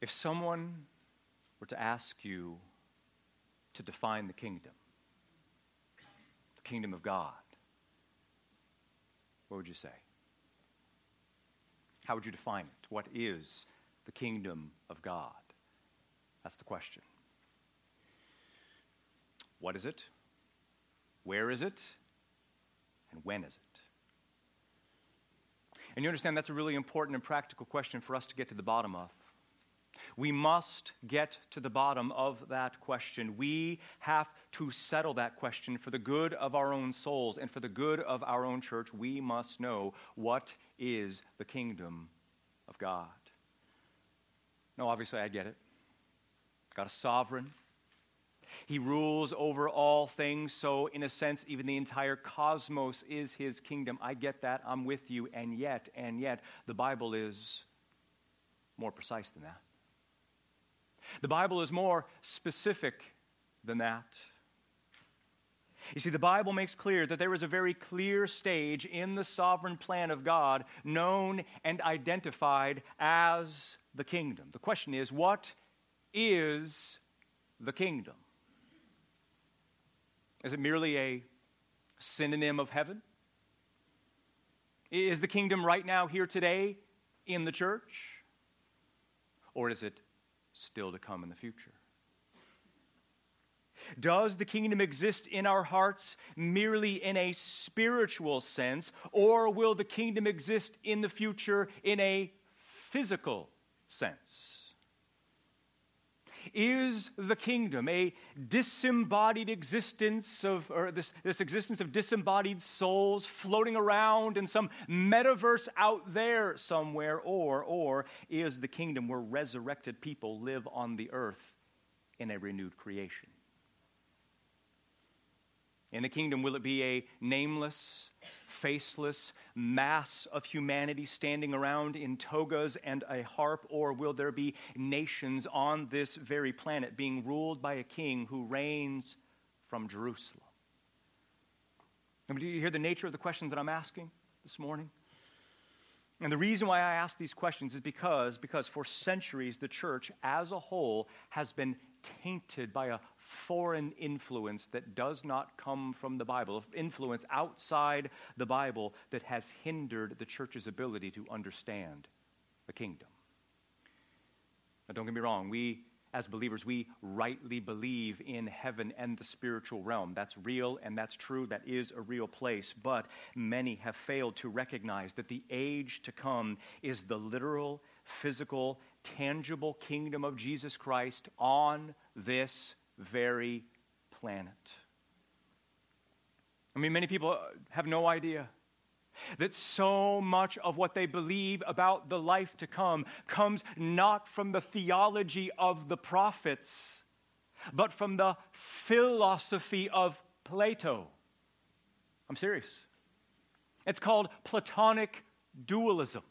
If someone were to ask you to define the kingdom, the kingdom of God, what would you say? How would you define it? What is the kingdom of God? That's the question. What is it? Where is it? And when is it? And you understand that's a really important and practical question for us to get to the bottom of. We must get to the bottom of that question. We have to settle that question for the good of our own souls and for the good of our own church. We must know what is the kingdom of God. No, obviously, I get it. God is sovereign. He rules over all things, so in a sense, even the entire cosmos is his kingdom. I get that. I'm with you. And yet, and yet, the Bible is more precise than that. The Bible is more specific than that. You see, the Bible makes clear that there is a very clear stage in the sovereign plan of God known and identified as the kingdom. The question is, what is the kingdom? Is it merely a synonym of heaven? Is the kingdom right now, here today, in the church? Or is it still to come in the future? Does the kingdom exist in our hearts merely in a spiritual sense, or will the kingdom exist in the future in a physical sense? Is the kingdom a disembodied existence of, or this, this existence of disembodied souls floating around in some metaverse out there somewhere, or, or is the kingdom where resurrected people live on the earth in a renewed creation? In the kingdom, will it be a nameless, faceless mass of humanity standing around in togas and a harp, or will there be nations on this very planet being ruled by a king who reigns from Jerusalem? I mean, do you hear the nature of the questions that I'm asking this morning? And the reason why I ask these questions is because, because for centuries the church as a whole has been tainted by a foreign influence that does not come from the Bible, influence outside the Bible that has hindered the church's ability to understand the kingdom. Now, don't get me wrong, we as believers, we rightly believe in heaven and the spiritual realm. That's real and that's true. That is a real place. But many have failed to recognize that the age to come is the literal, physical, tangible kingdom of Jesus Christ on this very planet. I mean, many people have no idea that so much of what they believe about the life to come comes not from the theology of the prophets, but from the philosophy of Plato. I'm serious. It's called Platonic dualism.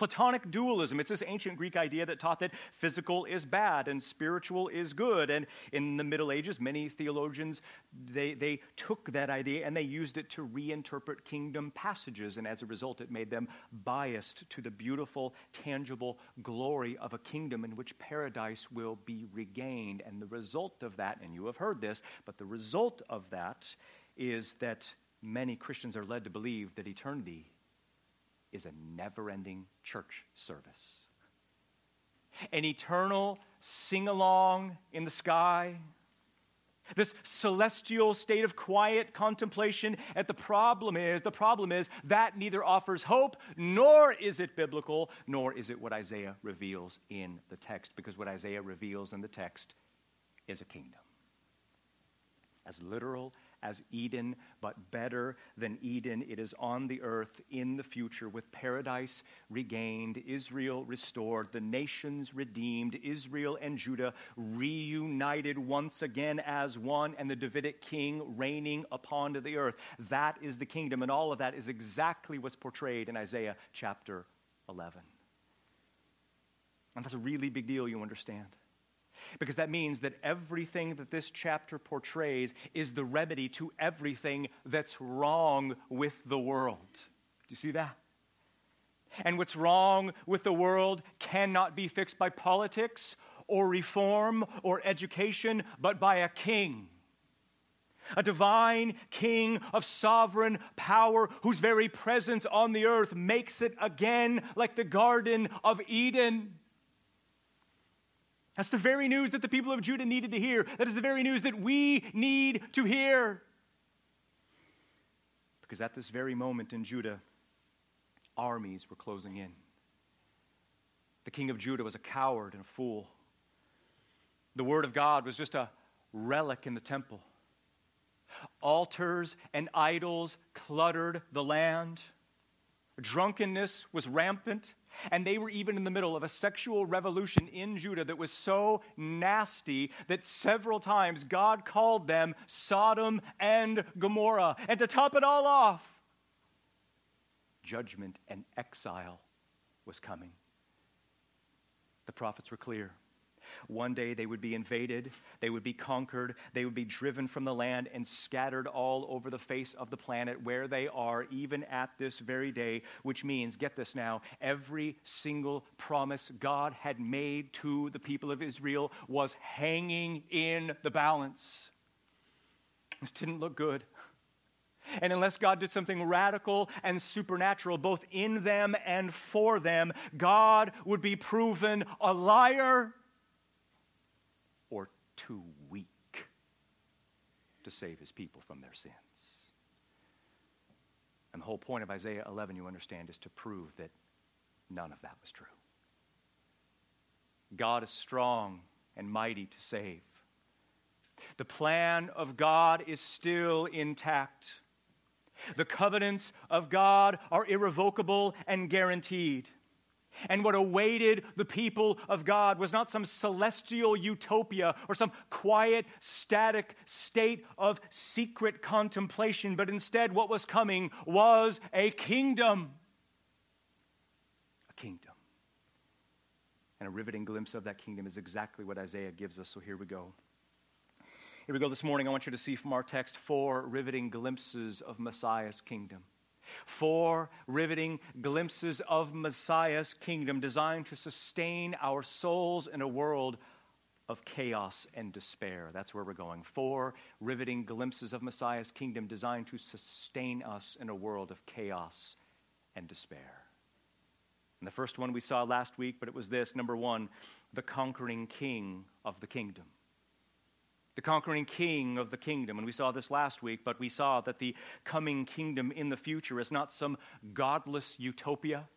Platonic dualism. It's this ancient Greek idea that taught that physical is bad and spiritual is good. And in the Middle Ages, many theologians, they, they took that idea and they used it to reinterpret kingdom passages. And as a result, it made them biased to the beautiful, tangible glory of a kingdom in which paradise will be regained. And the result of that, and you have heard this, but the result of that is that many Christians are led to believe that eternity is a never ending church service. An eternal sing along in the sky, this celestial state of quiet contemplation. And the problem is, the problem is that neither offers hope, nor is it biblical, nor is it what Isaiah reveals in the text, because what Isaiah reveals in the text is a kingdom. As literal as Eden, but better than Eden. It is on the earth in the future with paradise regained, Israel restored, the nations redeemed, Israel and Judah reunited once again as one, and the Davidic king reigning upon the earth. That is the kingdom, and all of that is exactly what's portrayed in Isaiah chapter 11. And that's a really big deal, you understand because that means that everything that this chapter portrays is the remedy to everything that's wrong with the world. Do you see that? And what's wrong with the world cannot be fixed by politics or reform or education, but by a king. A divine king of sovereign power whose very presence on the earth makes it again like the Garden of Eden. That's the very news that the people of Judah needed to hear. That is the very news that we need to hear. Because at this very moment in Judah, armies were closing in. The king of Judah was a coward and a fool. The word of God was just a relic in the temple. Altars and idols cluttered the land. Drunkenness was rampant. And they were even in the middle of a sexual revolution in Judah that was so nasty that several times God called them Sodom and Gomorrah. And to top it all off, judgment and exile was coming. The prophets were clear. One day they would be invaded, they would be conquered, they would be driven from the land and scattered all over the face of the planet where they are, even at this very day, which means, get this now, every single promise God had made to the people of Israel was hanging in the balance. This didn't look good. And unless God did something radical and supernatural, both in them and for them, God would be proven a liar too weak to save his people from their sins. And the whole point of Isaiah 11, you understand, is to prove that none of that was true. God is strong and mighty to save. The plan of God is still intact. The covenants of God are irrevocable and guaranteed. And what awaited the people of God was not some celestial utopia or some quiet, static state of secret contemplation, but instead what was coming was a kingdom. A kingdom. And a riveting glimpse of that kingdom is exactly what Isaiah gives us. So here we go. Here we go this morning. I want you to see from our text four riveting glimpses of Messiah's kingdom. Four riveting glimpses of Messiah's kingdom designed to sustain our souls in a world of chaos and despair. That's where we're going. Four riveting glimpses of Messiah's kingdom designed to sustain us in a world of chaos and despair. And the first one we saw last week, but it was this number one, the conquering king of the kingdom the conquering king of the kingdom. And we saw this last week, but we saw that the coming kingdom in the future is not some godless utopia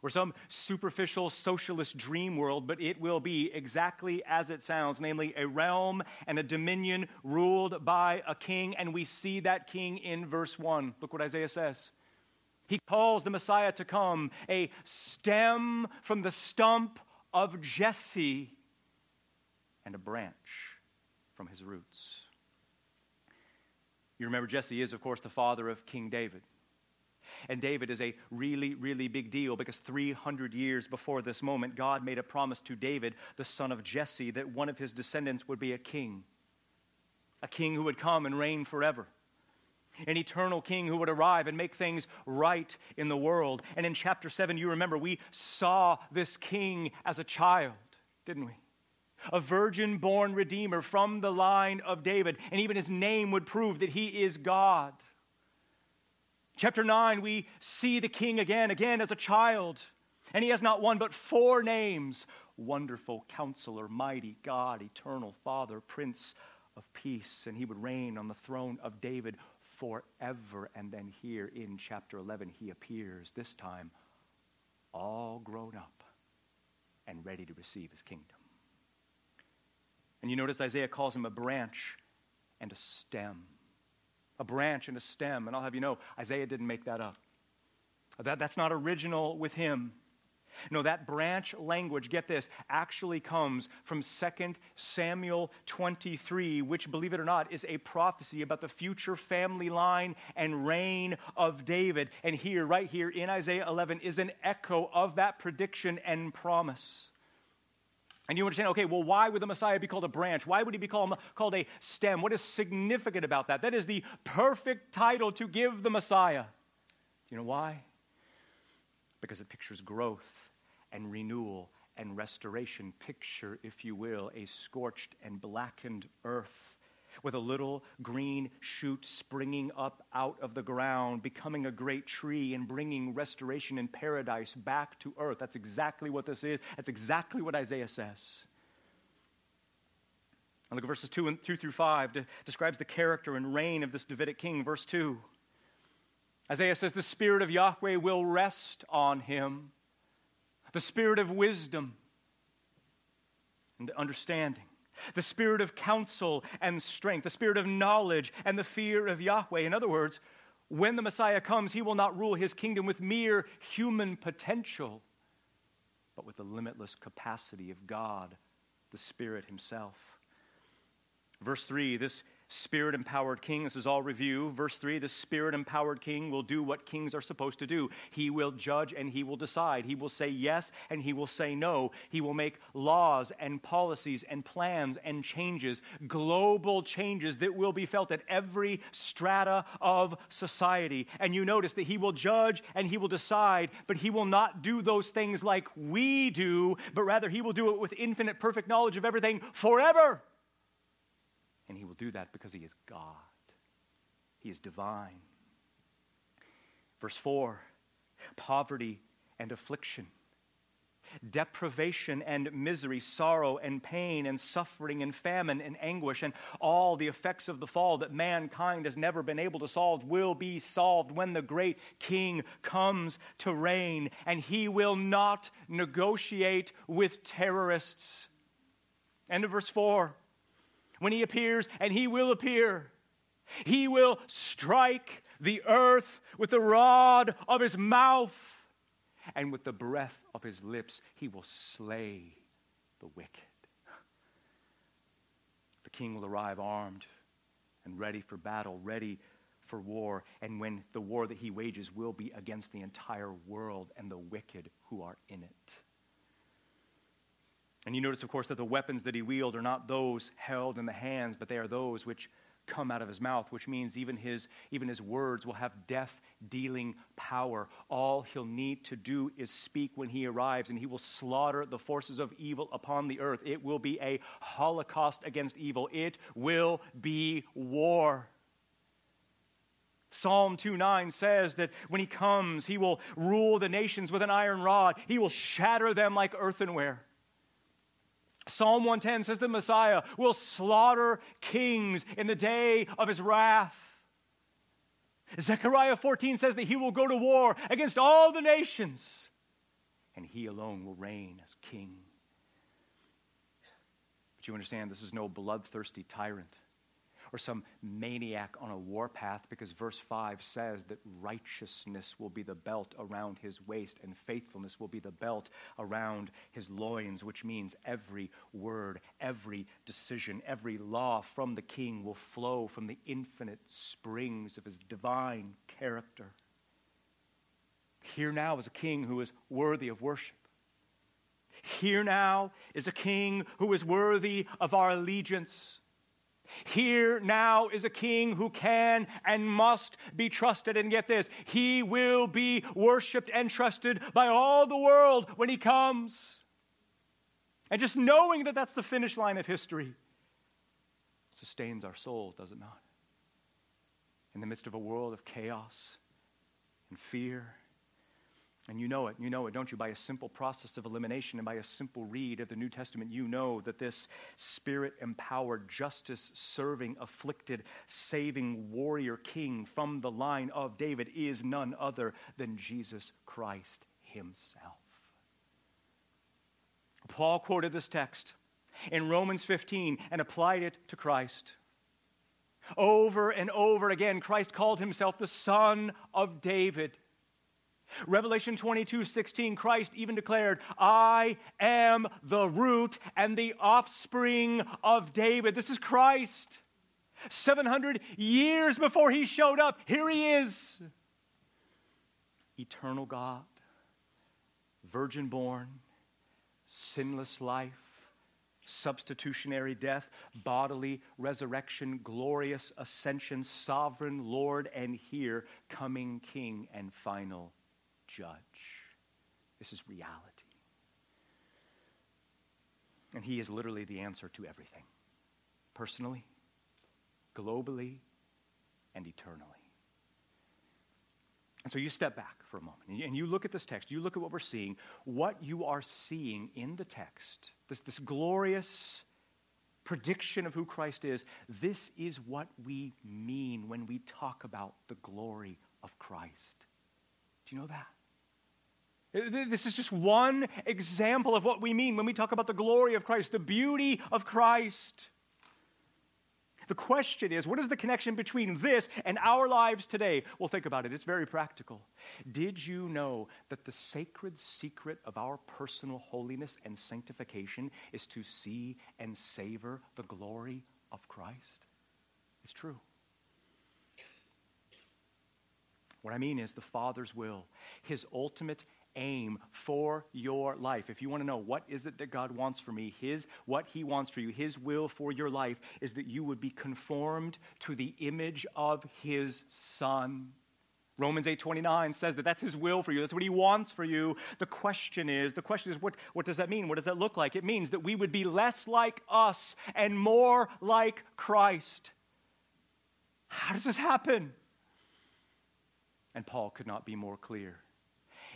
or some superficial socialist dream world, but it will be exactly as it sounds, namely a realm and a dominion ruled by a king. And we see that king in verse 1. Look what Isaiah says. He calls the Messiah to come a stem from the stump of Jesse and a branch from his roots. You remember, Jesse is, of course, the father of King David. And David is a really, really big deal because 300 years before this moment, God made a promise to David, the son of Jesse, that one of his descendants would be a king. A king who would come and reign forever. An eternal king who would arrive and make things right in the world. And in chapter 7, you remember, we saw this king as a child, didn't we? A virgin born Redeemer from the line of David, and even his name would prove that he is God. Chapter 9, we see the king again, again as a child, and he has not one but four names Wonderful Counselor, Mighty God, Eternal Father, Prince of Peace, and he would reign on the throne of David forever. And then here in chapter 11, he appears, this time all grown up and ready to receive his kingdom. And you notice Isaiah calls him a branch and a stem. A branch and a stem. And I'll have you know, Isaiah didn't make that up. That, that's not original with him. No, that branch language, get this, actually comes from 2 Samuel 23, which, believe it or not, is a prophecy about the future family line and reign of David. And here, right here in Isaiah 11, is an echo of that prediction and promise. And you understand, okay, well, why would the Messiah be called a branch? Why would he be called, called a stem? What is significant about that? That is the perfect title to give the Messiah. Do you know why? because it pictures growth and renewal and restoration. Picture, if you will, a scorched and blackened earth with a little green shoot springing up out of the ground, becoming a great tree, and bringing restoration and paradise back to earth. That's exactly what this is. That's exactly what Isaiah says. And look at verses 2 and 2 through 5 to, describes the character and reign of this Davidic king. Verse 2. Isaiah says, The Spirit of Yahweh will rest on him, the Spirit of wisdom and understanding, the Spirit of counsel and strength, the Spirit of knowledge and the fear of Yahweh. In other words, when the Messiah comes, he will not rule his kingdom with mere human potential, but with the limitless capacity of God, the Spirit Himself. Verse 3 this spirit empowered king, this is all review. Verse 3 the spirit empowered king will do what kings are supposed to do. He will judge and he will decide. He will say yes and he will say no. He will make laws and policies and plans and changes, global changes that will be felt at every strata of society. And you notice that he will judge and he will decide, but he will not do those things like we do, but rather he will do it with infinite, perfect knowledge of everything forever. And he will do that because he is God, he is divine. Verse 4 poverty and affliction, deprivation and misery, sorrow and pain and suffering and famine and anguish, and all the effects of the fall that mankind has never been able to solve will be solved when the great king comes to reign, and he will not negotiate with terrorists. End of verse 4 when he appears, and he will appear. He will strike the earth with the rod of his mouth, and with the breath of his lips, he will slay the wicked. The king will arrive armed and ready for battle, ready for war, and when the war that he wages will be against the entire world and the wicked who are in it. And you notice, of course, that the weapons that he wields are not those held in the hands, but they are those which come out of his mouth, which means even his, even his words will have death dealing power. All he'll need to do is speak when he arrives, and he will slaughter the forces of evil upon the earth. It will be a holocaust against evil, it will be war. Psalm 2 9 says that when he comes, he will rule the nations with an iron rod, he will shatter them like earthenware. Psalm 110 says the Messiah will slaughter kings in the day of his wrath. Zechariah 14 says that he will go to war against all the nations, and he alone will reign as king. But you understand, this is no bloodthirsty tyrant or some maniac on a warpath because verse 5 says that righteousness will be the belt around his waist and faithfulness will be the belt around his loins, which means every word, every decision, every law from the king will flow from the infinite springs of his divine character. Here now is a king who is worthy of worship. Here now is a king who is worthy of our allegiance. Here now is a king who can and must be trusted. And get this, he will be worshiped and trusted by all the world when he comes. And just knowing that that's the finish line of history sustains our souls, does it not? In the midst of a world of chaos and fear and you know it, you know it, don't you? By a simple process of elimination and by a simple read of the New Testament, you know that this spirit empowered, justice serving, afflicted, saving warrior king from the line of David is none other than Jesus Christ himself. Paul quoted this text in Romans 15 and applied it to Christ. Over and over again, Christ called himself the Son of David. Revelation 22 16, Christ even declared, I am the root and the offspring of David. This is Christ. 700 years before he showed up, here he is. Eternal God, virgin born, sinless life, substitutionary death, bodily resurrection, glorious ascension, sovereign Lord, and here coming King and final judge. This is reality. And He is literally the answer to everything personally, globally, and eternally. And so you step back for a moment and you look at this text, you look at what we're seeing. What you are seeing in the text, this, this glorious prediction of who Christ is, this is what we mean when we talk about the glory of Christ. Do you know that? This is just one example of what we mean when we talk about the glory of Christ, the beauty of Christ. The question is, what is the connection between this and our lives today? Well, think about it. It's very practical. Did you know that the sacred secret of our personal holiness and sanctification is to see and savor the glory of Christ? It's true. What I mean is the Father's will, His ultimate aim for your life. If you want to know what is it that God wants for me, his what he wants for you, his will for your life is that you would be conformed to the image of his son. Romans 8:29 says that that's his will for you. That's what he wants for you. The question is, the question is what, what does that mean? What does that look like? It means that we would be less like us and more like Christ. How does this happen? And Paul could not be more clear.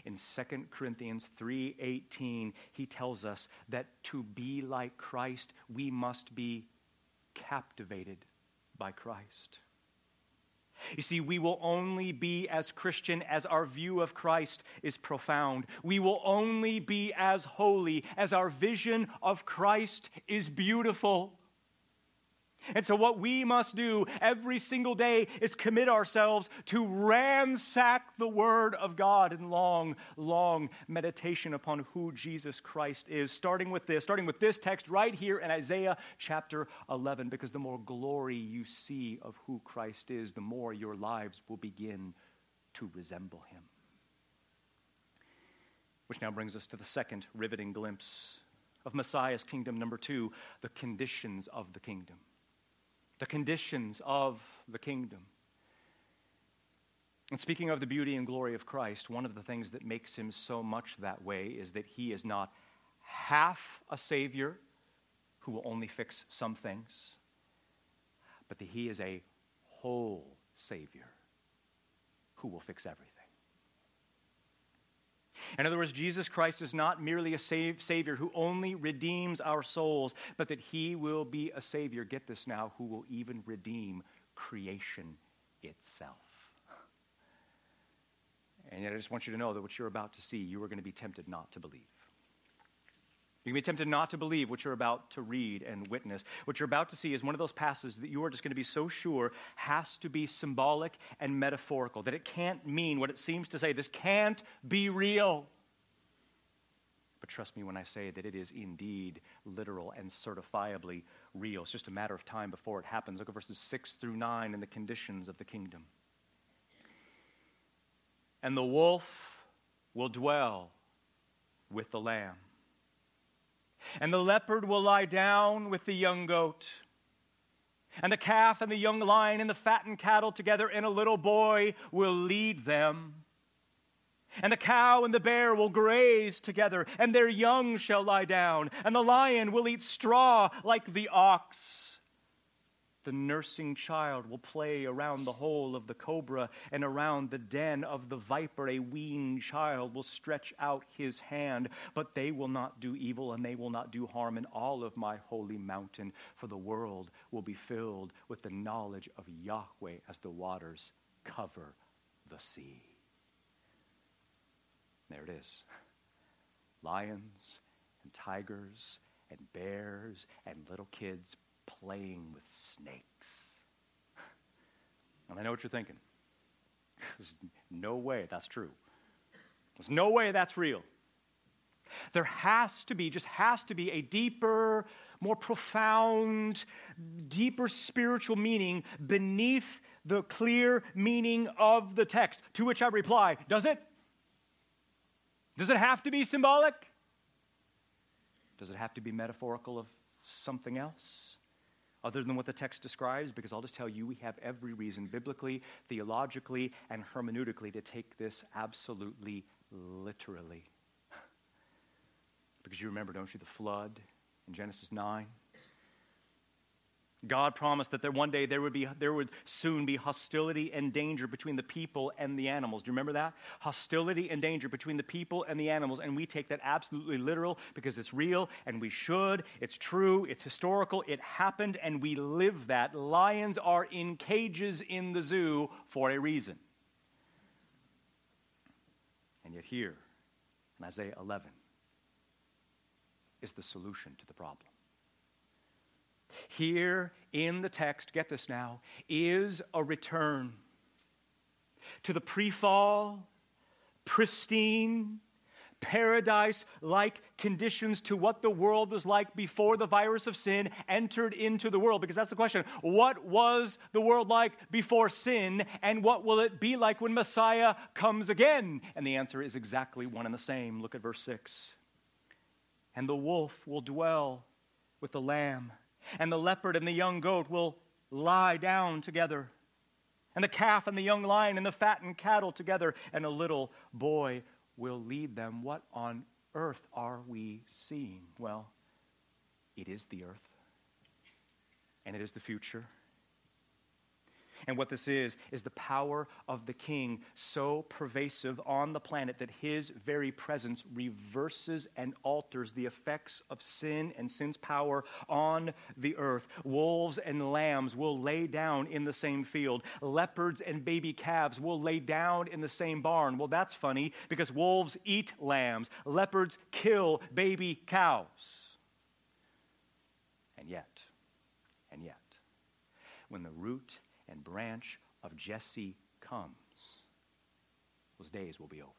In 2 Corinthians 3:18, he tells us that to be like Christ, we must be captivated by Christ. You see, we will only be as Christian as our view of Christ is profound. We will only be as holy as our vision of Christ is beautiful. And so, what we must do every single day is commit ourselves to ransack the Word of God in long, long meditation upon who Jesus Christ is. Starting with this, starting with this text right here in Isaiah chapter 11, because the more glory you see of who Christ is, the more your lives will begin to resemble Him. Which now brings us to the second riveting glimpse of Messiah's kingdom, number two, the conditions of the kingdom the conditions of the kingdom. And speaking of the beauty and glory of Christ, one of the things that makes him so much that way is that he is not half a Savior who will only fix some things, but that he is a whole Savior who will fix everything. In other words, Jesus Christ is not merely a Savior who only redeems our souls, but that He will be a Savior, get this now, who will even redeem creation itself. And yet, I just want you to know that what you're about to see, you are going to be tempted not to believe. You can be tempted not to believe what you're about to read and witness. What you're about to see is one of those passages that you are just going to be so sure has to be symbolic and metaphorical, that it can't mean what it seems to say. This can't be real. But trust me when I say that it is indeed literal and certifiably real. It's just a matter of time before it happens. Look at verses 6 through 9 and the conditions of the kingdom. And the wolf will dwell with the lamb and the leopard will lie down with the young goat. And the calf and the young lion and the fattened cattle together, and a little boy will lead them. And the cow and the bear will graze together, and their young shall lie down. And the lion will eat straw like the ox. The nursing child will play around the hole of the cobra and around the den of the viper. A weaned child will stretch out his hand, but they will not do evil and they will not do harm in all of my holy mountain, for the world will be filled with the knowledge of Yahweh as the waters cover the sea. There it is. Lions and tigers and bears and little kids playing with snakes. And I know what you're thinking. There's no way that's true. There's no way that's real. There has to be, just has to be, a deeper, more profound, deeper spiritual meaning beneath the clear meaning of the text. To which I reply, does it? Does it have to be symbolic? Does it have to be metaphorical of something else? other than what the text describes, because I'll just tell you we have every reason, biblically, theologically, and hermeneutically, to take this absolutely literally. because you remember, don't you, the flood in Genesis 9? God promised that there one day there would, be, there would soon be hostility and danger between the people and the animals. Do you remember that? Hostility and danger between the people and the animals. And we take that absolutely literal because it's real and we should. It's true. It's historical. It happened and we live that. Lions are in cages in the zoo for a reason. And yet, here in Isaiah 11 is the solution to the problem. Here in the text, get this now, is a return to the pre fall, pristine, paradise like conditions to what the world was like before the virus of sin entered into the world. Because that's the question what was the world like before sin, and what will it be like when Messiah comes again? And the answer is exactly one and the same. Look at verse 6. And the wolf will dwell with the lamb and the leopard and the young goat will lie down together, and the calf and the young lion and the fattened cattle together, and a little boy will lead them. What on earth are we seeing? Well, it is the earth, and it is the future. And what this is, is the power of the king so pervasive on the planet that his very presence reverses and alters the effects of sin and sin's power on the earth. Wolves and lambs will lay down in the same field, leopards and baby calves will lay down in the same barn. Well, that's funny because wolves eat lambs, leopards kill baby cows. And yet, and yet, when the root branch of Jesse comes, those days will be over.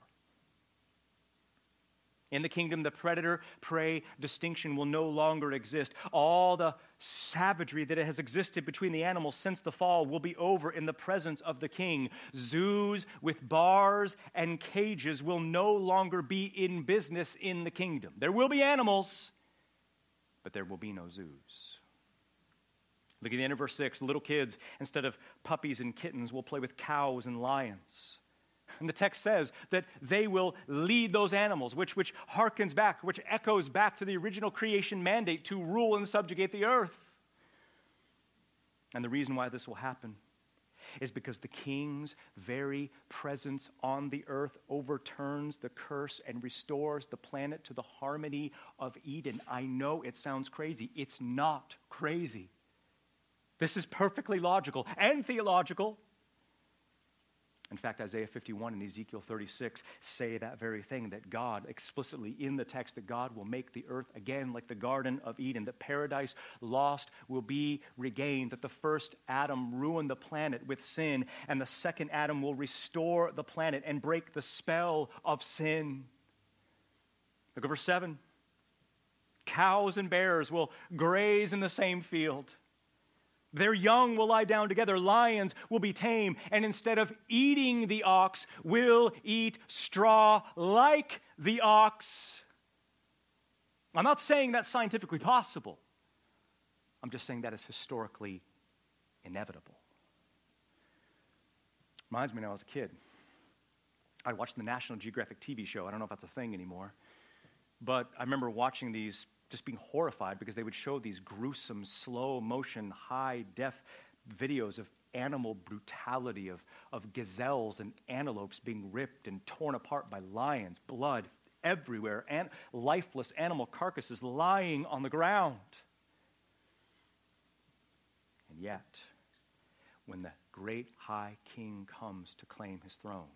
In the kingdom, the predator prey distinction will no longer exist. All the savagery that has existed between the animals since the fall will be over in the presence of the king. Zoos with bars and cages will no longer be in business in the kingdom. There will be animals, but there will be no zoos. Look at the end of verse 6. Little kids, instead of puppies and kittens, will play with cows and lions. And the text says that they will lead those animals, which, which harkens back, which echoes back to the original creation mandate to rule and subjugate the earth. And the reason why this will happen is because the king's very presence on the earth overturns the curse and restores the planet to the harmony of Eden. I know it sounds crazy. It's not crazy. This is perfectly logical and theological. In fact, Isaiah 51 and Ezekiel 36 say that very thing that God, explicitly in the text, that God will make the earth again like the Garden of Eden, that paradise lost will be regained, that the first Adam ruined the planet with sin, and the second Adam will restore the planet and break the spell of sin. Look at verse 7. Cows and bears will graze in the same field. Their young will lie down together, lions will be tame, and instead of eating the ox, will eat straw like the ox. I'm not saying that's scientifically possible. I'm just saying that is historically inevitable. Reminds me when I was a kid. I watched the National Geographic TV show. I don't know if that's a thing anymore. But I remember watching these just being horrified because they would show these gruesome, slow motion, high def videos of animal brutality, of, of gazelles and antelopes being ripped and torn apart by lions, blood everywhere, and lifeless animal carcasses lying on the ground. And yet, when the great high king comes to claim his throne,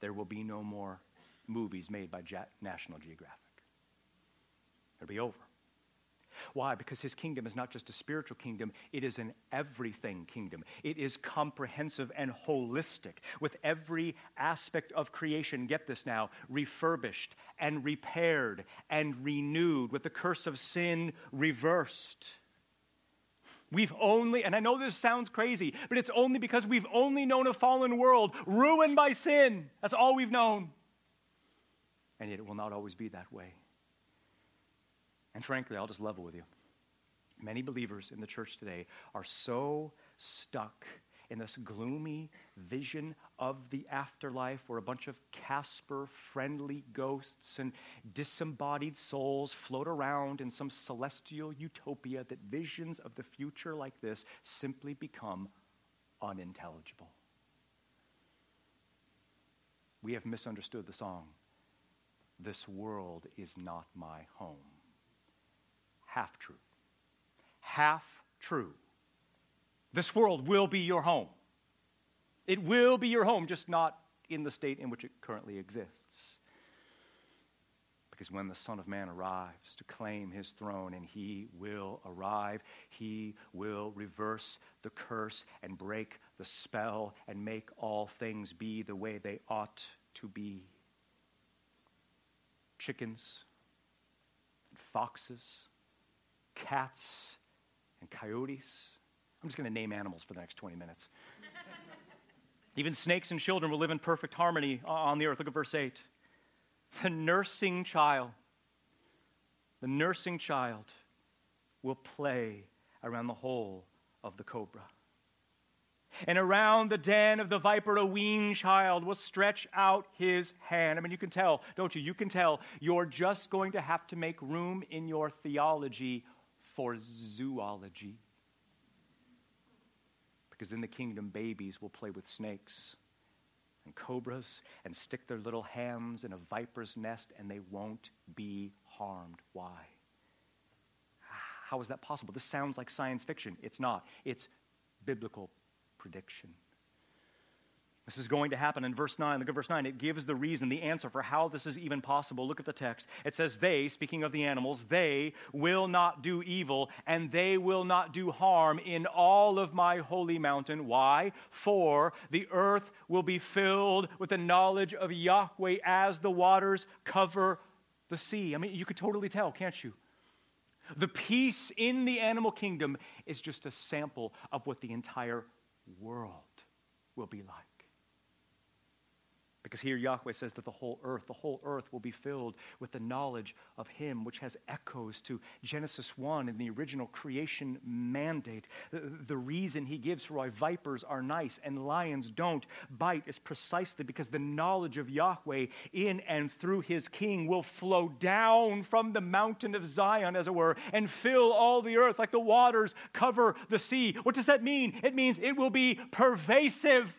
there will be no more movies made by National Geographic. It'll be over. Why? Because his kingdom is not just a spiritual kingdom, it is an everything kingdom. It is comprehensive and holistic with every aspect of creation, get this now, refurbished and repaired and renewed, with the curse of sin reversed. We've only, and I know this sounds crazy, but it's only because we've only known a fallen world ruined by sin. That's all we've known. And yet it will not always be that way. And frankly, I'll just level with you. Many believers in the church today are so stuck in this gloomy vision of the afterlife where a bunch of Casper friendly ghosts and disembodied souls float around in some celestial utopia that visions of the future like this simply become unintelligible. We have misunderstood the song. This world is not my home. Half true. Half true. This world will be your home. It will be your home, just not in the state in which it currently exists. Because when the Son of Man arrives to claim his throne, and he will arrive, he will reverse the curse and break the spell and make all things be the way they ought to be. Chickens, and foxes, cats, and coyotes I'm just going to name animals for the next 20 minutes. Even snakes and children will live in perfect harmony uh, on the earth. Look at verse 8. The nursing child, the nursing child will play around the hole of the cobra. And around the den of the viper, a weaned child will stretch out his hand. I mean, you can tell, don't you? You can tell you're just going to have to make room in your theology for zoology. Because in the kingdom, babies will play with snakes and cobras and stick their little hands in a viper's nest and they won't be harmed. Why? How is that possible? This sounds like science fiction. It's not, it's biblical prediction. This is going to happen in verse 9. Look at verse 9. It gives the reason, the answer for how this is even possible. Look at the text. It says, They, speaking of the animals, they will not do evil and they will not do harm in all of my holy mountain. Why? For the earth will be filled with the knowledge of Yahweh as the waters cover the sea. I mean, you could totally tell, can't you? The peace in the animal kingdom is just a sample of what the entire world will be like. Because here Yahweh says that the whole earth, the whole earth will be filled with the knowledge of Him, which has echoes to Genesis 1 and the original creation mandate. The, the reason He gives for why vipers are nice and lions don't bite is precisely because the knowledge of Yahweh in and through His King will flow down from the mountain of Zion, as it were, and fill all the earth like the waters cover the sea. What does that mean? It means it will be pervasive.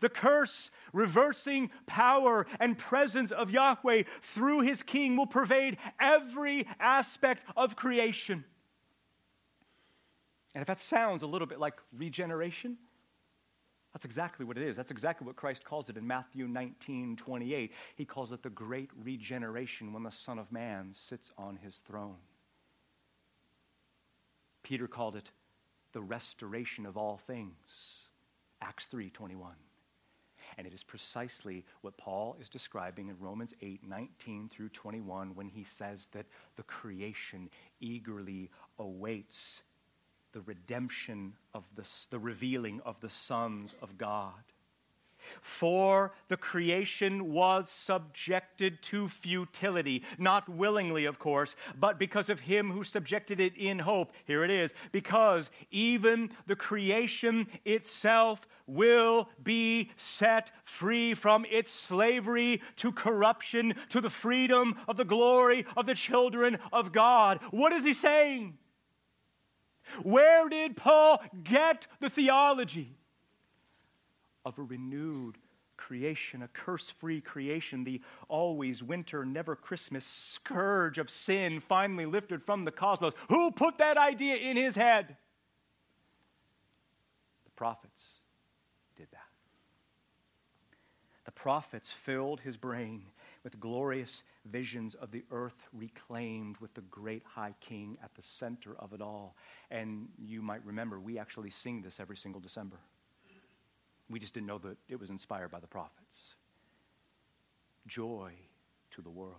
The curse reversing power and presence of Yahweh through his king will pervade every aspect of creation. And if that sounds a little bit like regeneration, that's exactly what it is. That's exactly what Christ calls it in Matthew 19 28. He calls it the great regeneration when the Son of Man sits on his throne. Peter called it the restoration of all things. Acts 3 21. And it is precisely what Paul is describing in Romans 8 19 through 21 when he says that the creation eagerly awaits the redemption of the, the revealing of the sons of God. For the creation was subjected to futility, not willingly, of course, but because of him who subjected it in hope. Here it is because even the creation itself will be set free from its slavery to corruption to the freedom of the glory of the children of God. What is he saying? Where did Paul get the theology? of a renewed creation, a curse free creation, the always winter, never Christmas scourge of sin finally lifted from the cosmos. Who put that idea in his head? The prophets did that. The prophets filled his brain with glorious visions of the earth reclaimed with the great high king at the center of it all. And you might remember, we actually sing this every single December. We just didn't know that it was inspired by the prophets. Joy to the world.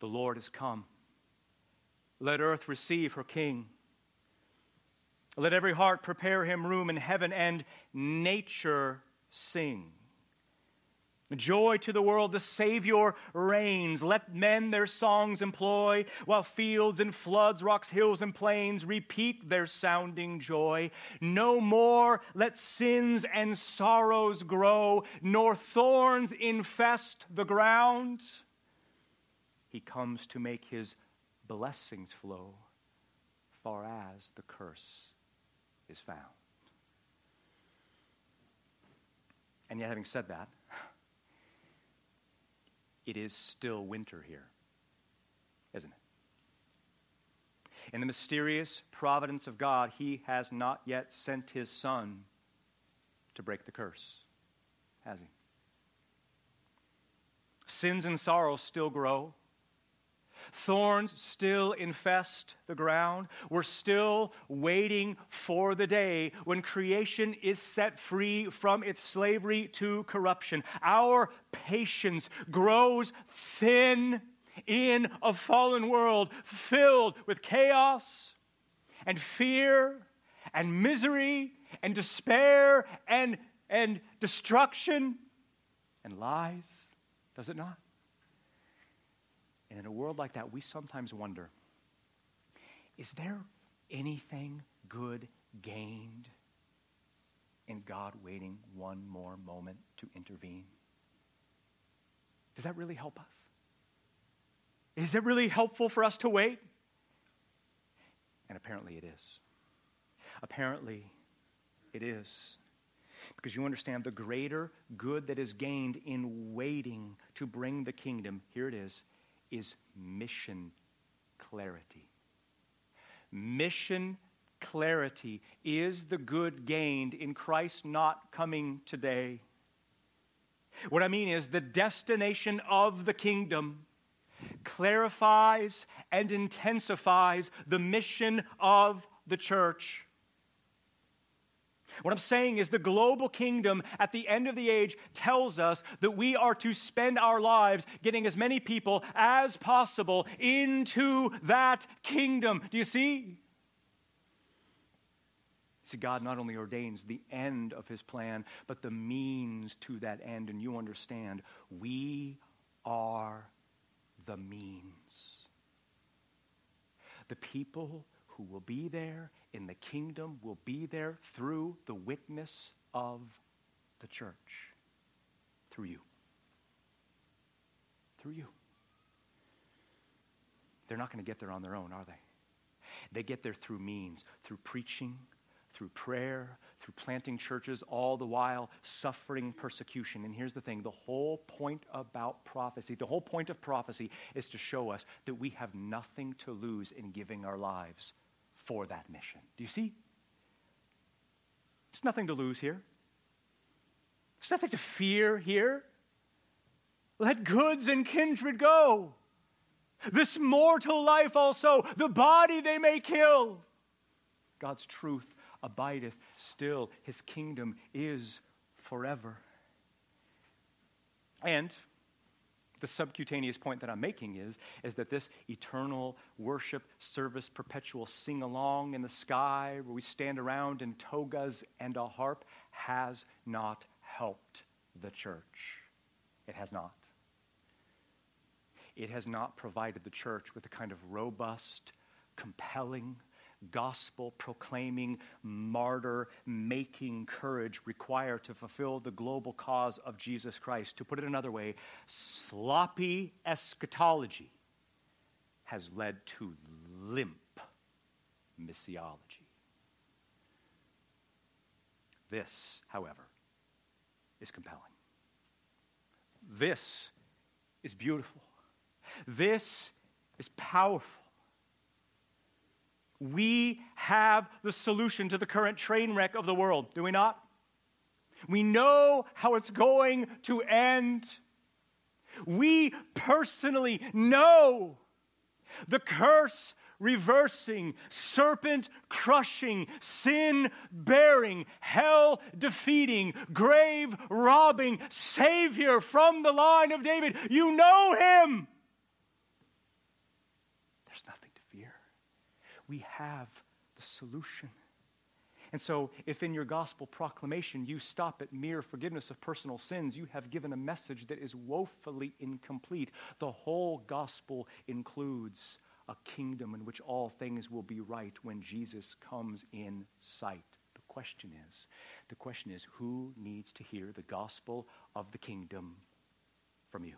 The Lord has come. Let earth receive her King. Let every heart prepare him room in heaven and nature sing. Joy to the world, the Savior reigns. Let men their songs employ, while fields and floods, rocks, hills, and plains repeat their sounding joy. No more let sins and sorrows grow, nor thorns infest the ground. He comes to make his blessings flow, far as the curse is found. And yet, having said that, it is still winter here, isn't it? In the mysterious providence of God, He has not yet sent His Son to break the curse, has He? Sins and sorrows still grow. Thorns still infest the ground. We're still waiting for the day when creation is set free from its slavery to corruption. Our patience grows thin in a fallen world filled with chaos and fear and misery and despair and, and destruction and lies, does it not? And in a world like that, we sometimes wonder is there anything good gained in God waiting one more moment to intervene? Does that really help us? Is it really helpful for us to wait? And apparently it is. Apparently it is. Because you understand the greater good that is gained in waiting to bring the kingdom, here it is, is mission clarity. Mission clarity is the good gained in Christ not coming today. What I mean is the destination of the kingdom clarifies and intensifies the mission of the church. What I'm saying is the global kingdom at the end of the age tells us that we are to spend our lives getting as many people as possible into that kingdom. Do you see? See, God not only ordains the end of his plan, but the means to that end. And you understand, we are the means. The people who will be there in the kingdom will be there through the witness of the church. Through you. Through you. They're not going to get there on their own, are they? They get there through means, through preaching, through prayer, through planting churches, all the while suffering persecution. And here's the thing the whole point about prophecy, the whole point of prophecy is to show us that we have nothing to lose in giving our lives for that mission. Do you see? There's nothing to lose here. There's nothing to fear here. Let goods and kindred go. This mortal life also, the body they may kill. God's truth abideth still. His kingdom is forever. And the subcutaneous point that I'm making is, is that this eternal worship service, perpetual sing along in the sky where we stand around in togas and a harp has not helped the church. It has not. It has not provided the church with the kind of robust, compelling, gospel proclaiming, martyr making courage required to fulfill the global cause of Jesus Christ. To put it another way, sloppy eschatology has led to limp missiology. This, however, is compelling. This is beautiful. This is powerful. We have the solution to the current train wreck of the world, do we not? We know how it's going to end. We personally know the curse reversing, serpent crushing, sin bearing, hell defeating, grave robbing Savior from the line of David. You know him. We have the solution. And so, if in your gospel proclamation you stop at mere forgiveness of personal sins, you have given a message that is woefully incomplete. The whole gospel includes a kingdom in which all things will be right when Jesus comes in sight. The question is, the question is who needs to hear the gospel of the kingdom from you?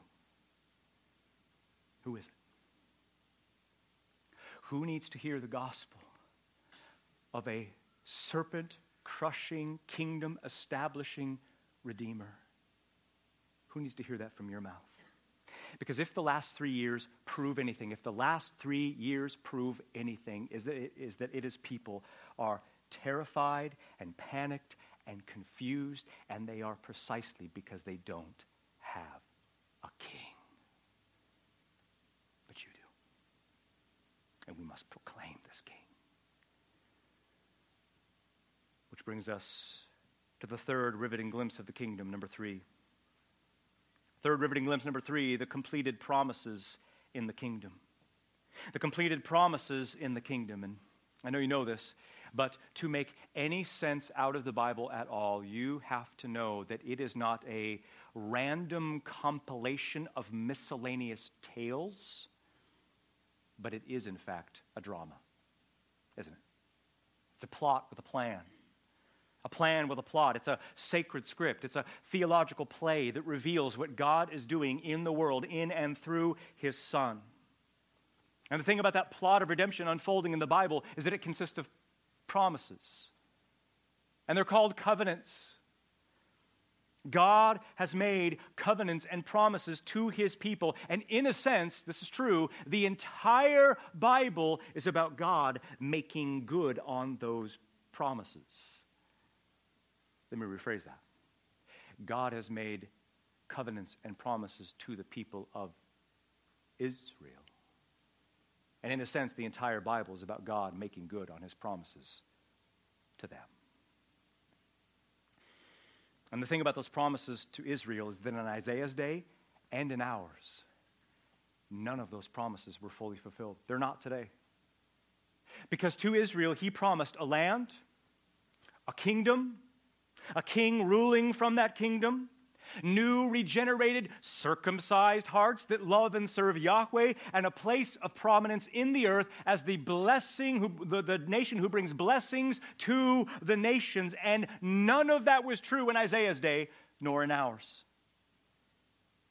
Who is it? Who needs to hear the gospel of a serpent crushing, kingdom establishing Redeemer? Who needs to hear that from your mouth? Because if the last three years prove anything, if the last three years prove anything, is that, it, is that it is people are terrified and panicked and confused, and they are precisely because they don't have a king. But you do. And we must proclaim this king. Which brings us to the third riveting glimpse of the kingdom, number three. Third riveting glimpse, number three, the completed promises in the kingdom. The completed promises in the kingdom. And I know you know this, but to make any sense out of the Bible at all, you have to know that it is not a random compilation of miscellaneous tales, but it is, in fact, a drama, isn't it? It's a plot with a plan a plan with a plot. It's a sacred script. It's a theological play that reveals what God is doing in the world, in and through His Son. And the thing about that plot of redemption unfolding in the Bible is that it consists of promises. And they're called covenants. God has made covenants and promises to his people. And in a sense, this is true, the entire Bible is about God making good on those promises. Let me rephrase that. God has made covenants and promises to the people of Israel. And in a sense, the entire Bible is about God making good on his promises to them. And the thing about those promises to Israel is that in Isaiah's day and in ours, none of those promises were fully fulfilled. They're not today. Because to Israel, he promised a land, a kingdom, a king ruling from that kingdom, new, regenerated, circumcised hearts that love and serve Yahweh, and a place of prominence in the earth as the blessing, who, the, the nation who brings blessings to the nations. And none of that was true in Isaiah's day, nor in ours,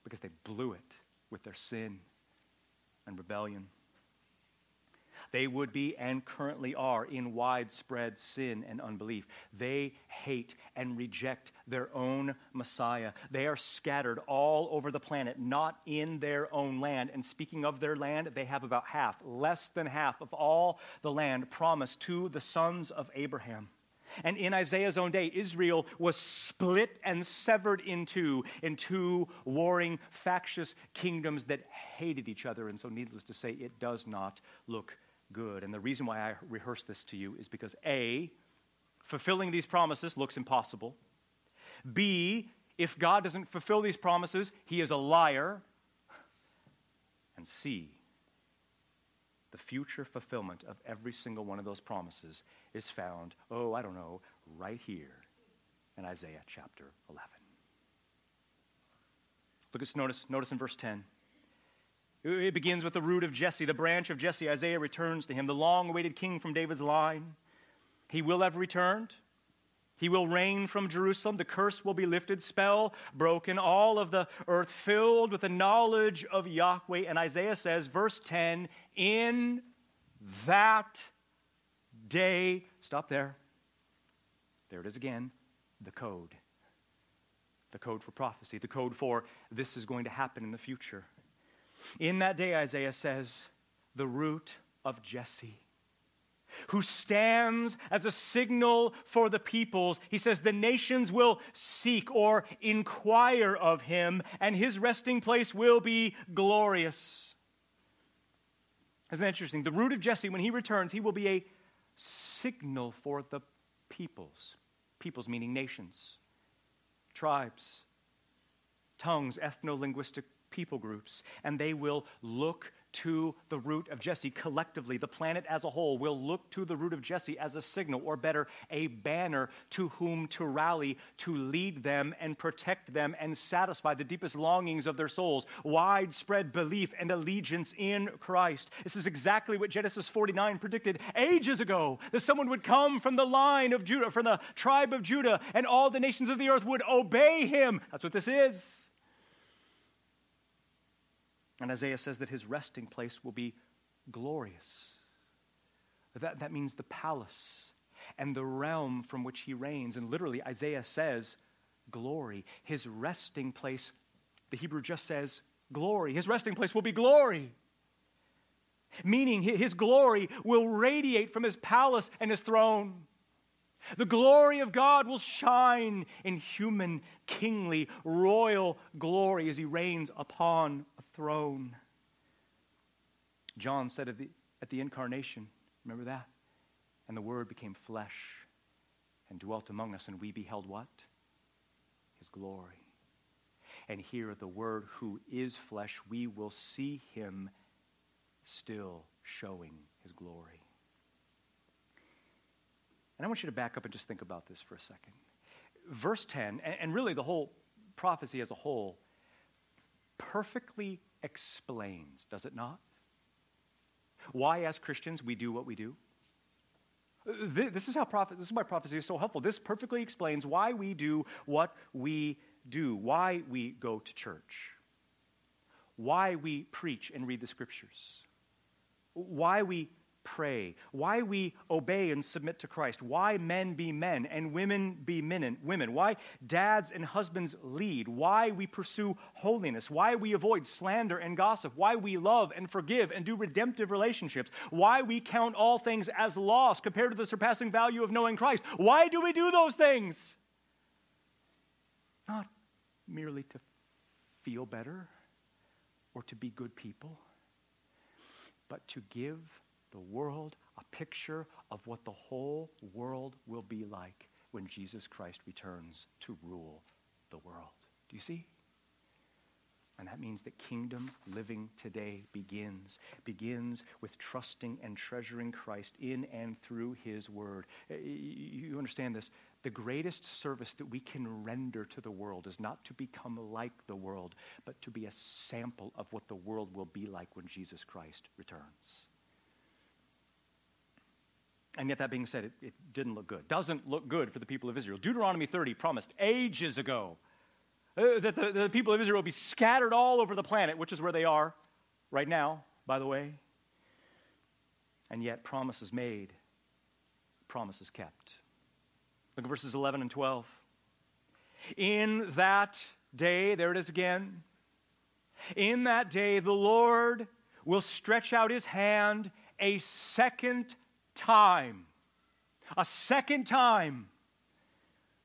because they blew it with their sin and rebellion. They would be and currently are in widespread sin and unbelief. They hate and reject their own Messiah. They are scattered all over the planet, not in their own land. And speaking of their land, they have about half, less than half of all the land promised to the sons of Abraham. And in Isaiah's own day, Israel was split and severed in two, in two warring, factious kingdoms that hated each other. And so, needless to say, it does not look good. And the reason why I rehearse this to you is because A, fulfilling these promises looks impossible. B, if God doesn't fulfill these promises, he is a liar. And C, the future fulfillment of every single one of those promises is found, oh, I don't know, right here in Isaiah chapter 11. Look at notice, notice in verse 10. It begins with the root of Jesse, the branch of Jesse. Isaiah returns to him, the long awaited king from David's line. He will have returned. He will reign from Jerusalem. The curse will be lifted, spell broken, all of the earth filled with the knowledge of Yahweh. And Isaiah says, verse 10, in that day, stop there. There it is again, the code. The code for prophecy, the code for this is going to happen in the future. In that day, Isaiah says, the root of Jesse, who stands as a signal for the peoples. He says, the nations will seek or inquire of him, and his resting place will be glorious. Isn't that interesting? The root of Jesse, when he returns, he will be a signal for the peoples. Peoples meaning nations, tribes, tongues, ethno linguistic people groups, and they will look to the root of Jesse. Collectively, the planet as a whole will look to the root of Jesse as a signal, or better, a banner to whom to rally, to lead them and protect them and satisfy the deepest longings of their souls. Widespread belief and allegiance in Christ. This is exactly what Genesis 49 predicted ages ago that someone would come from the line of Judah, from the tribe of Judah, and all the nations of the earth would obey him. That's what this is. And Isaiah says that his resting place will be glorious. That, that means the palace and the realm from which he reigns. And literally, Isaiah says, glory. His resting place, the Hebrew just says, glory. His resting place will be glory. Meaning, his glory will radiate from his palace and his throne. The glory of God will shine in human, kingly, royal glory as he reigns upon throne. John said at the, at the incarnation, remember that? And the Word became flesh and dwelt among us, and we beheld what? His glory. And here, the Word who is flesh, we will see him still showing his glory. And I want you to back up and just think about this for a second. Verse 10, and, really the whole prophecy as a whole, perfectly explains, does it not? Why, as Christians, we do what we do. This is how prophet, this is why prophecy is so helpful. This perfectly explains why we do what we do, why we go to church, why we preach and read the scriptures, why we pray, why we obey and submit to Christ, why men be men and women be men, and women, why dads and husbands lead, why we pursue holiness, why we avoid slander and gossip, why we love and forgive and do redemptive relationships, why we count all things as loss compared to the surpassing value of knowing Christ. Why do we do those things? Not merely to feel better or to be good people, but to give the world a picture of what the whole world will be like when Jesus Christ returns to rule the world. Do you see? And that means that kingdom living today begins. Begins with trusting and treasuring Christ in and through his word. Eh, you understand this? The greatest service that we can render to the world is not to become like the world, but to be a sample of what the world will be like when Jesus Christ returns. And yet, that being said, it, it, didn't look good. Doesn't look good for the people of Israel. Deuteronomy 30 promised ages ago uh, that the, the people of Israel will be scattered all over the planet, which is where they are right now, by the way. And yet, promises made, promises kept. Look at verses 11 and 12. In that day, there it is again. In that day, the Lord will stretch out his hand a second time, a second time,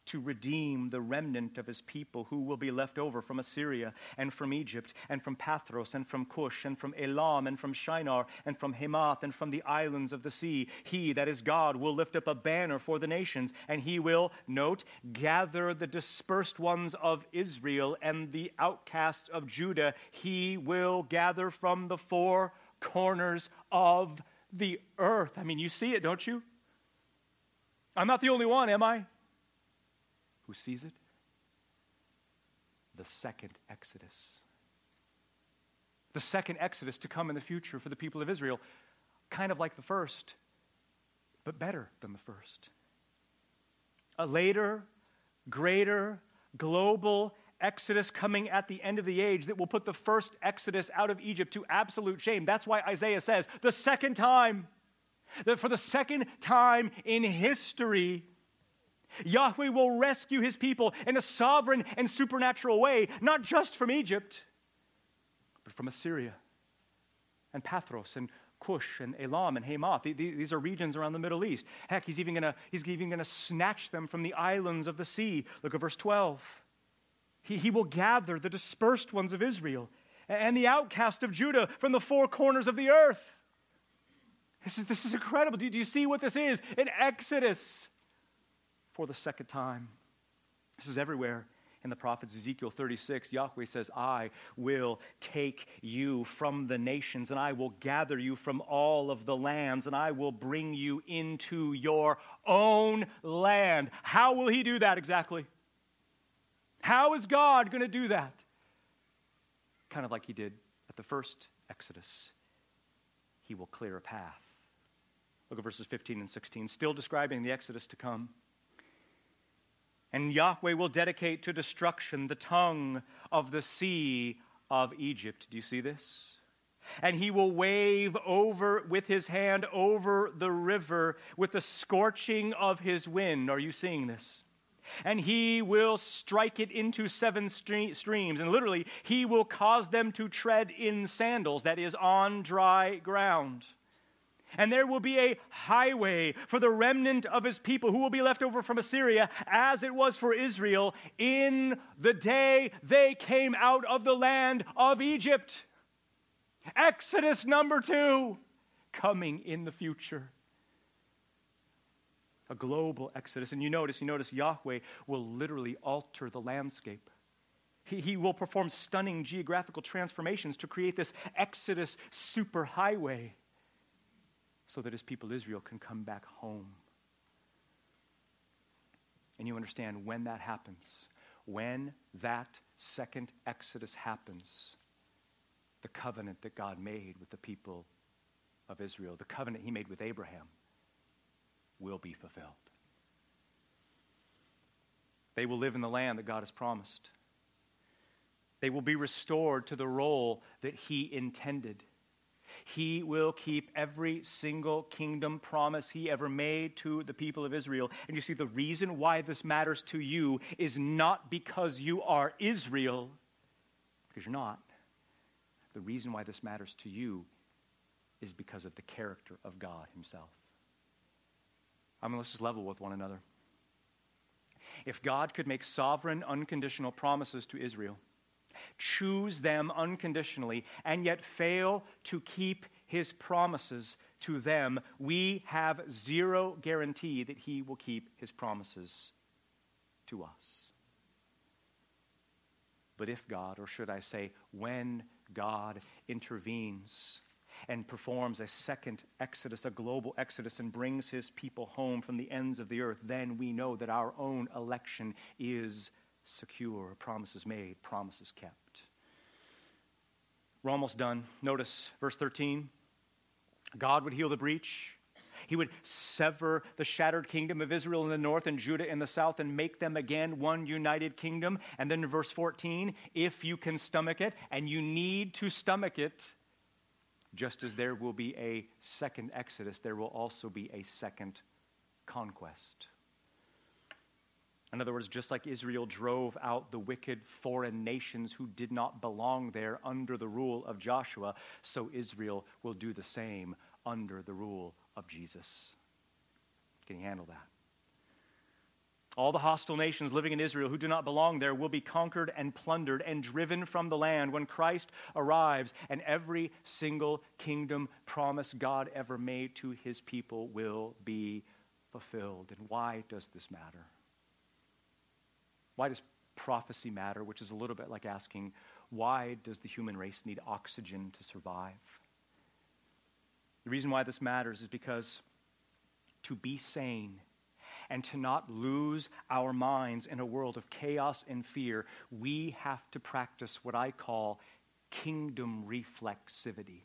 to redeem the remnant of his people who will be left over from Assyria and from Egypt and from Pathros and from Cush and from Elam and from Shinar and from Hamath and from the islands of the sea. He, that is God, will lift up a banner for the nations and he will, note, gather the dispersed ones of Israel and the outcasts of Judah. He will gather from the four corners of the earth. I mean, you see it, don't you? I'm not the only one, am I? Who sees it? The second Exodus. The second Exodus to come in the future for the people of Israel, kind of like the first, but better than the first. A later, greater, global Exodus coming at the end of the age that will put the first Exodus out of Egypt to absolute shame. That's why Isaiah says, the second time, that for the second time in history, Yahweh will rescue his people in a sovereign and supernatural way, not just from Egypt, but from Assyria and Pathros and Cush and Elam and Hamath. These are regions around the Middle East. Heck, he's even going to snatch them from the islands of the sea. Look at verse 12. He, he will gather the dispersed ones of Israel and the outcast of Judah from the four corners of the earth. This is, this is incredible. Do, do you see what this is? An exodus for the second time. This is everywhere in the prophets Ezekiel 36, Yahweh says, I will take you from the nations, and I will gather you from all of the lands, and I will bring you into your own land. How will he do that exactly? How is God going to do that? Kind of like he did at the first Exodus. He will clear a path. Look at verses 15 and 16, still describing the Exodus to come. And Yahweh will dedicate to destruction the tongue of the sea of Egypt. Do you see this? And he will wave over with his hand over the river with the scorching of his wind. Are you seeing this? And he will strike it into seven streams. And literally, he will cause them to tread in sandals, that is, on dry ground. And there will be a highway for the remnant of his people who will be left over from Assyria, as it was for Israel in the day they came out of the land of Egypt. Exodus number two, coming in the future. A global exodus. And you notice, you notice Yahweh will literally alter the landscape. He, he will perform stunning geographical transformations to create this exodus superhighway so that his people Israel can come back home. And you understand when that happens, when that second Exodus happens, the covenant that God made with the people of Israel, the covenant he made with Abraham, will be fulfilled. They will live in the land that God has promised. They will be restored to the role that he intended. He will keep every single kingdom promise he ever made to the people of Israel. And you see, the reason why this matters to you is not because you are Israel, because you're not. The reason why this matters to you is because of the character of God Himself. I mean, let's just level with one another. If God could make sovereign, unconditional promises to Israel, choose them unconditionally, and yet fail to keep his promises to them, we have zero guarantee that he will keep his promises to us. But if God, or should I say, when God intervenes and performs a second exodus, a global exodus, and brings his people home from the ends of the earth, then we know that our own election is secure, promises made, promises kept. We're almost done. Notice verse 13 God would heal the breach. He would sever the shattered kingdom of Israel in the north and Judah in the south and make them again one united kingdom. And then verse 14, if you can stomach it, and you need to stomach it, just as there will be a second Exodus, there will also be a second conquest. In other words, just like Israel drove out the wicked foreign nations who did not belong there under the rule of Joshua, so Israel will do the same under the rule of Jesus. Can you handle that? All the hostile nations living in Israel who do not belong there will be conquered and plundered and driven from the land when Christ arrives, and every single kingdom promise God ever made to his people will be fulfilled. And why does this matter? Why does prophecy matter? Which is a little bit like asking, why does the human race need oxygen to survive? The reason why this matters is because to be sane and to not lose our minds in a world of chaos and fear, we have to practice what I call kingdom reflexivity.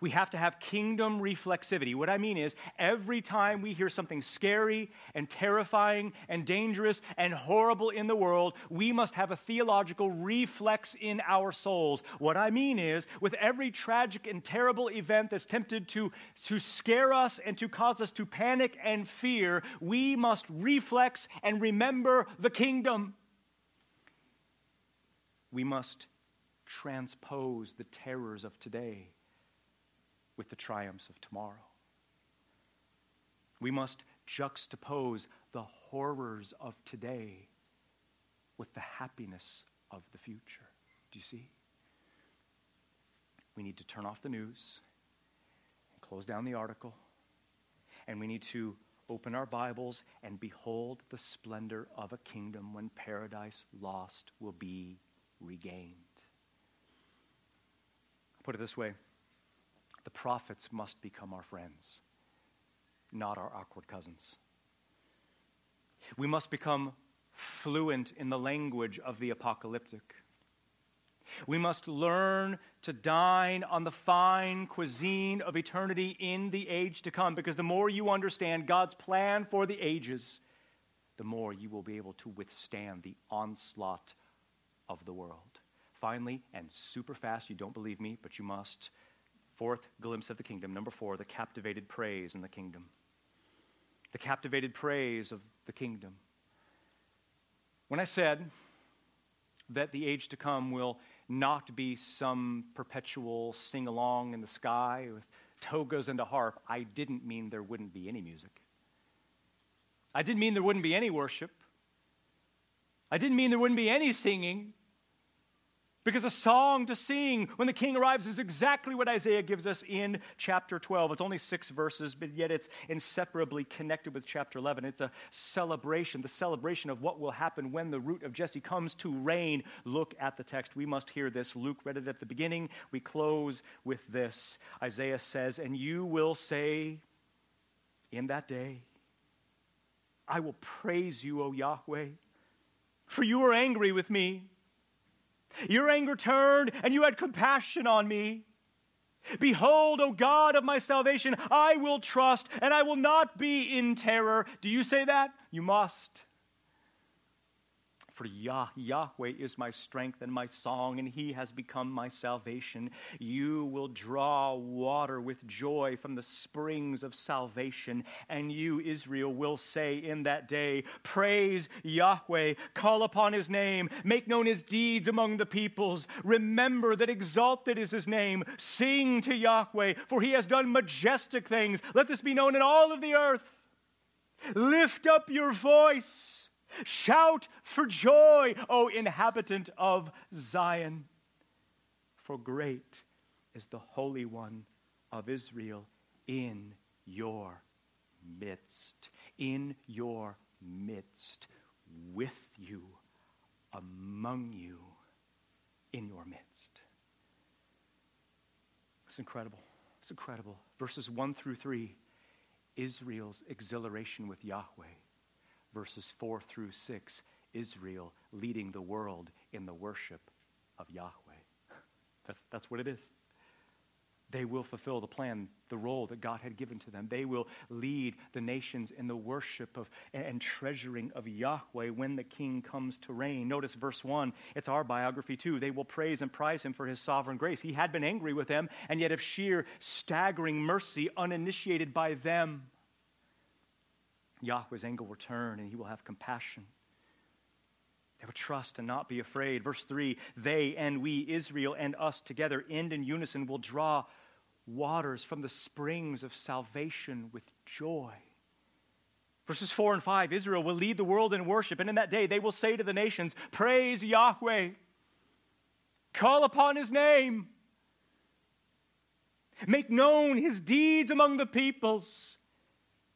We have to have kingdom reflexivity. What I mean is, every time we hear something scary and terrifying and dangerous and horrible in the world, we must have a theological reflex in our souls. What I mean is, with every tragic and terrible event that's tempted to, to scare us and to cause us to panic and fear, we must reflex and remember the kingdom. We must transpose the terrors of today with the triumphs of tomorrow. We must juxtapose the horrors of today with the happiness of the future. Do you see? We need to turn off the news and close down the article, and we need to open our Bibles and behold the splendor of a kingdom when paradise lost will be regained. I'll put it this way the prophets must become our friends, not our awkward cousins. We must become fluent in the language of the apocalyptic. We must learn to dine on the fine cuisine of eternity in the age to come because the more you understand God's plan for the ages, the more you will be able to withstand the onslaught of the world. Finally, and super fast, you don't believe me, but you must. Fourth glimpse of the kingdom. Number four, the captivated praise in the kingdom. The captivated praise of the kingdom. When I said that the age to come will not be some perpetual sing along in the sky with togas and a harp, I didn't mean there wouldn't be any music. I didn't mean there wouldn't be any worship. I didn't mean there wouldn't be any singing. Because a song to sing when the king arrives is exactly what Isaiah gives us in chapter 12. It's only six verses, but yet it's inseparably connected with chapter 11. It's a celebration, the celebration of what will happen when the root of Jesse comes to reign. Look at the text. We must hear this. Luke read it at the beginning. We close with this. Isaiah says, And you will say in that day, I will praise you, O Yahweh, for you are angry with me your anger turned, and you had compassion on me. Behold, O God of my salvation, I will trust, and I will not be in terror. Do you say that? You must. For Yah, Yahweh is my strength and my song, and he has become my salvation. You will draw water with joy from the springs of salvation, and you, Israel, will say in that day, Praise Yahweh, call upon his name, make known his deeds among the peoples. Remember that exalted is his name. Sing to Yahweh, for he has done majestic things. Let this be known in all of the earth. Lift up your voice Shout for joy, O inhabitant of Zion, for great is the Holy One of Israel in your midst. In your midst, with you, among you, in your midst. It's incredible. It's incredible. Verses 1 through 3 Israel's exhilaration with Yahweh verses 4 through 6, Israel leading the world in the worship of Yahweh. That's, that's what it is. They will fulfill the plan, the role that God had given to them. They will lead the nations in the worship of and treasuring of Yahweh when the king comes to reign. Notice verse 1. It's our biography too. They will praise and prize him for his sovereign grace. He had been angry with them, and yet of sheer staggering mercy, uninitiated by them. Yahweh's anger will turn and he will have compassion. They will trust and not be afraid. Verse 3 They and we, Israel and us together, end in unison, will draw waters from the springs of salvation with joy. Verses 4 and 5 Israel will lead the world in worship, and in that day they will say to the nations, Praise Yahweh, call upon his name, make known his deeds among the peoples.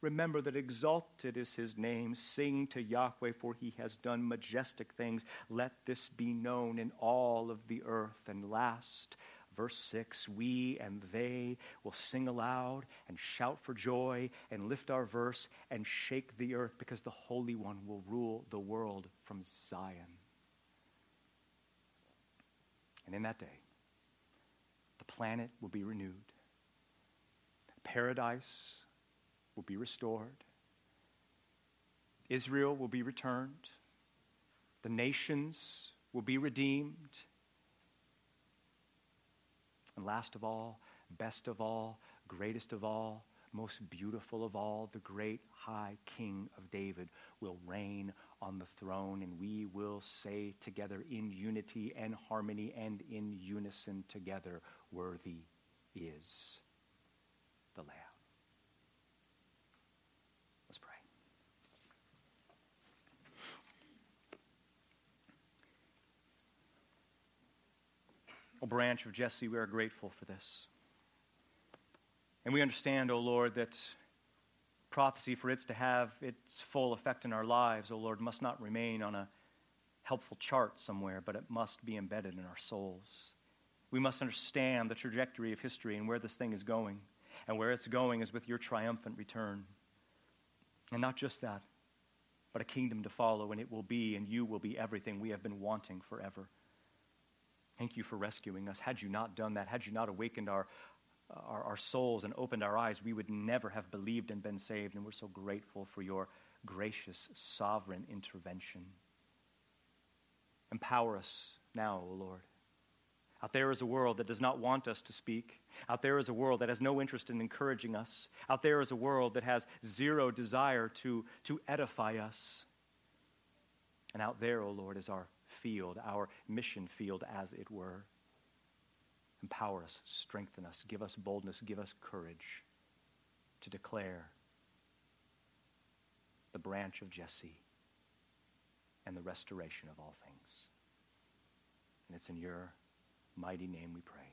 Remember that exalted is his name. Sing to Yahweh, for he has done majestic things. Let this be known in all of the earth. And last, verse 6 we and they will sing aloud and shout for joy and lift our verse and shake the earth because the Holy One will rule the world from Zion. And in that day, the planet will be renewed. Paradise will be restored. Israel will be returned. The nations will be redeemed. And last of all, best of all, greatest of all, most beautiful of all, the great high King of David will reign on the throne, and we will say together in unity and harmony and in unison together, Worthy is the Lamb. O branch of Jesse, we are grateful for this. And we understand, O Lord, that prophecy, for it to have its full effect in our lives, O Lord, must not remain on a helpful chart somewhere, but it must be embedded in our souls. We must understand the trajectory of history and where this thing is going. And where it's going is with your triumphant return. And not just that, but a kingdom to follow, and it will be, and you will be everything we have been wanting forever. Thank you for rescuing us. Had you not done that, had you not awakened our, our, our, souls and opened our eyes, we would never have believed and been saved. And we're so grateful for your gracious, sovereign intervention. Empower us now, O Lord. Out there is a world that does not want us to speak. Out there is a world that has no interest in encouraging us. Out there is a world that has zero desire to, to edify us. And out there, O oh Lord, is our field, our mission field, as it were. Empower us, strengthen us, give us boldness, give us courage to declare the branch of Jesse and the restoration of all things. And it's in your mighty name we pray.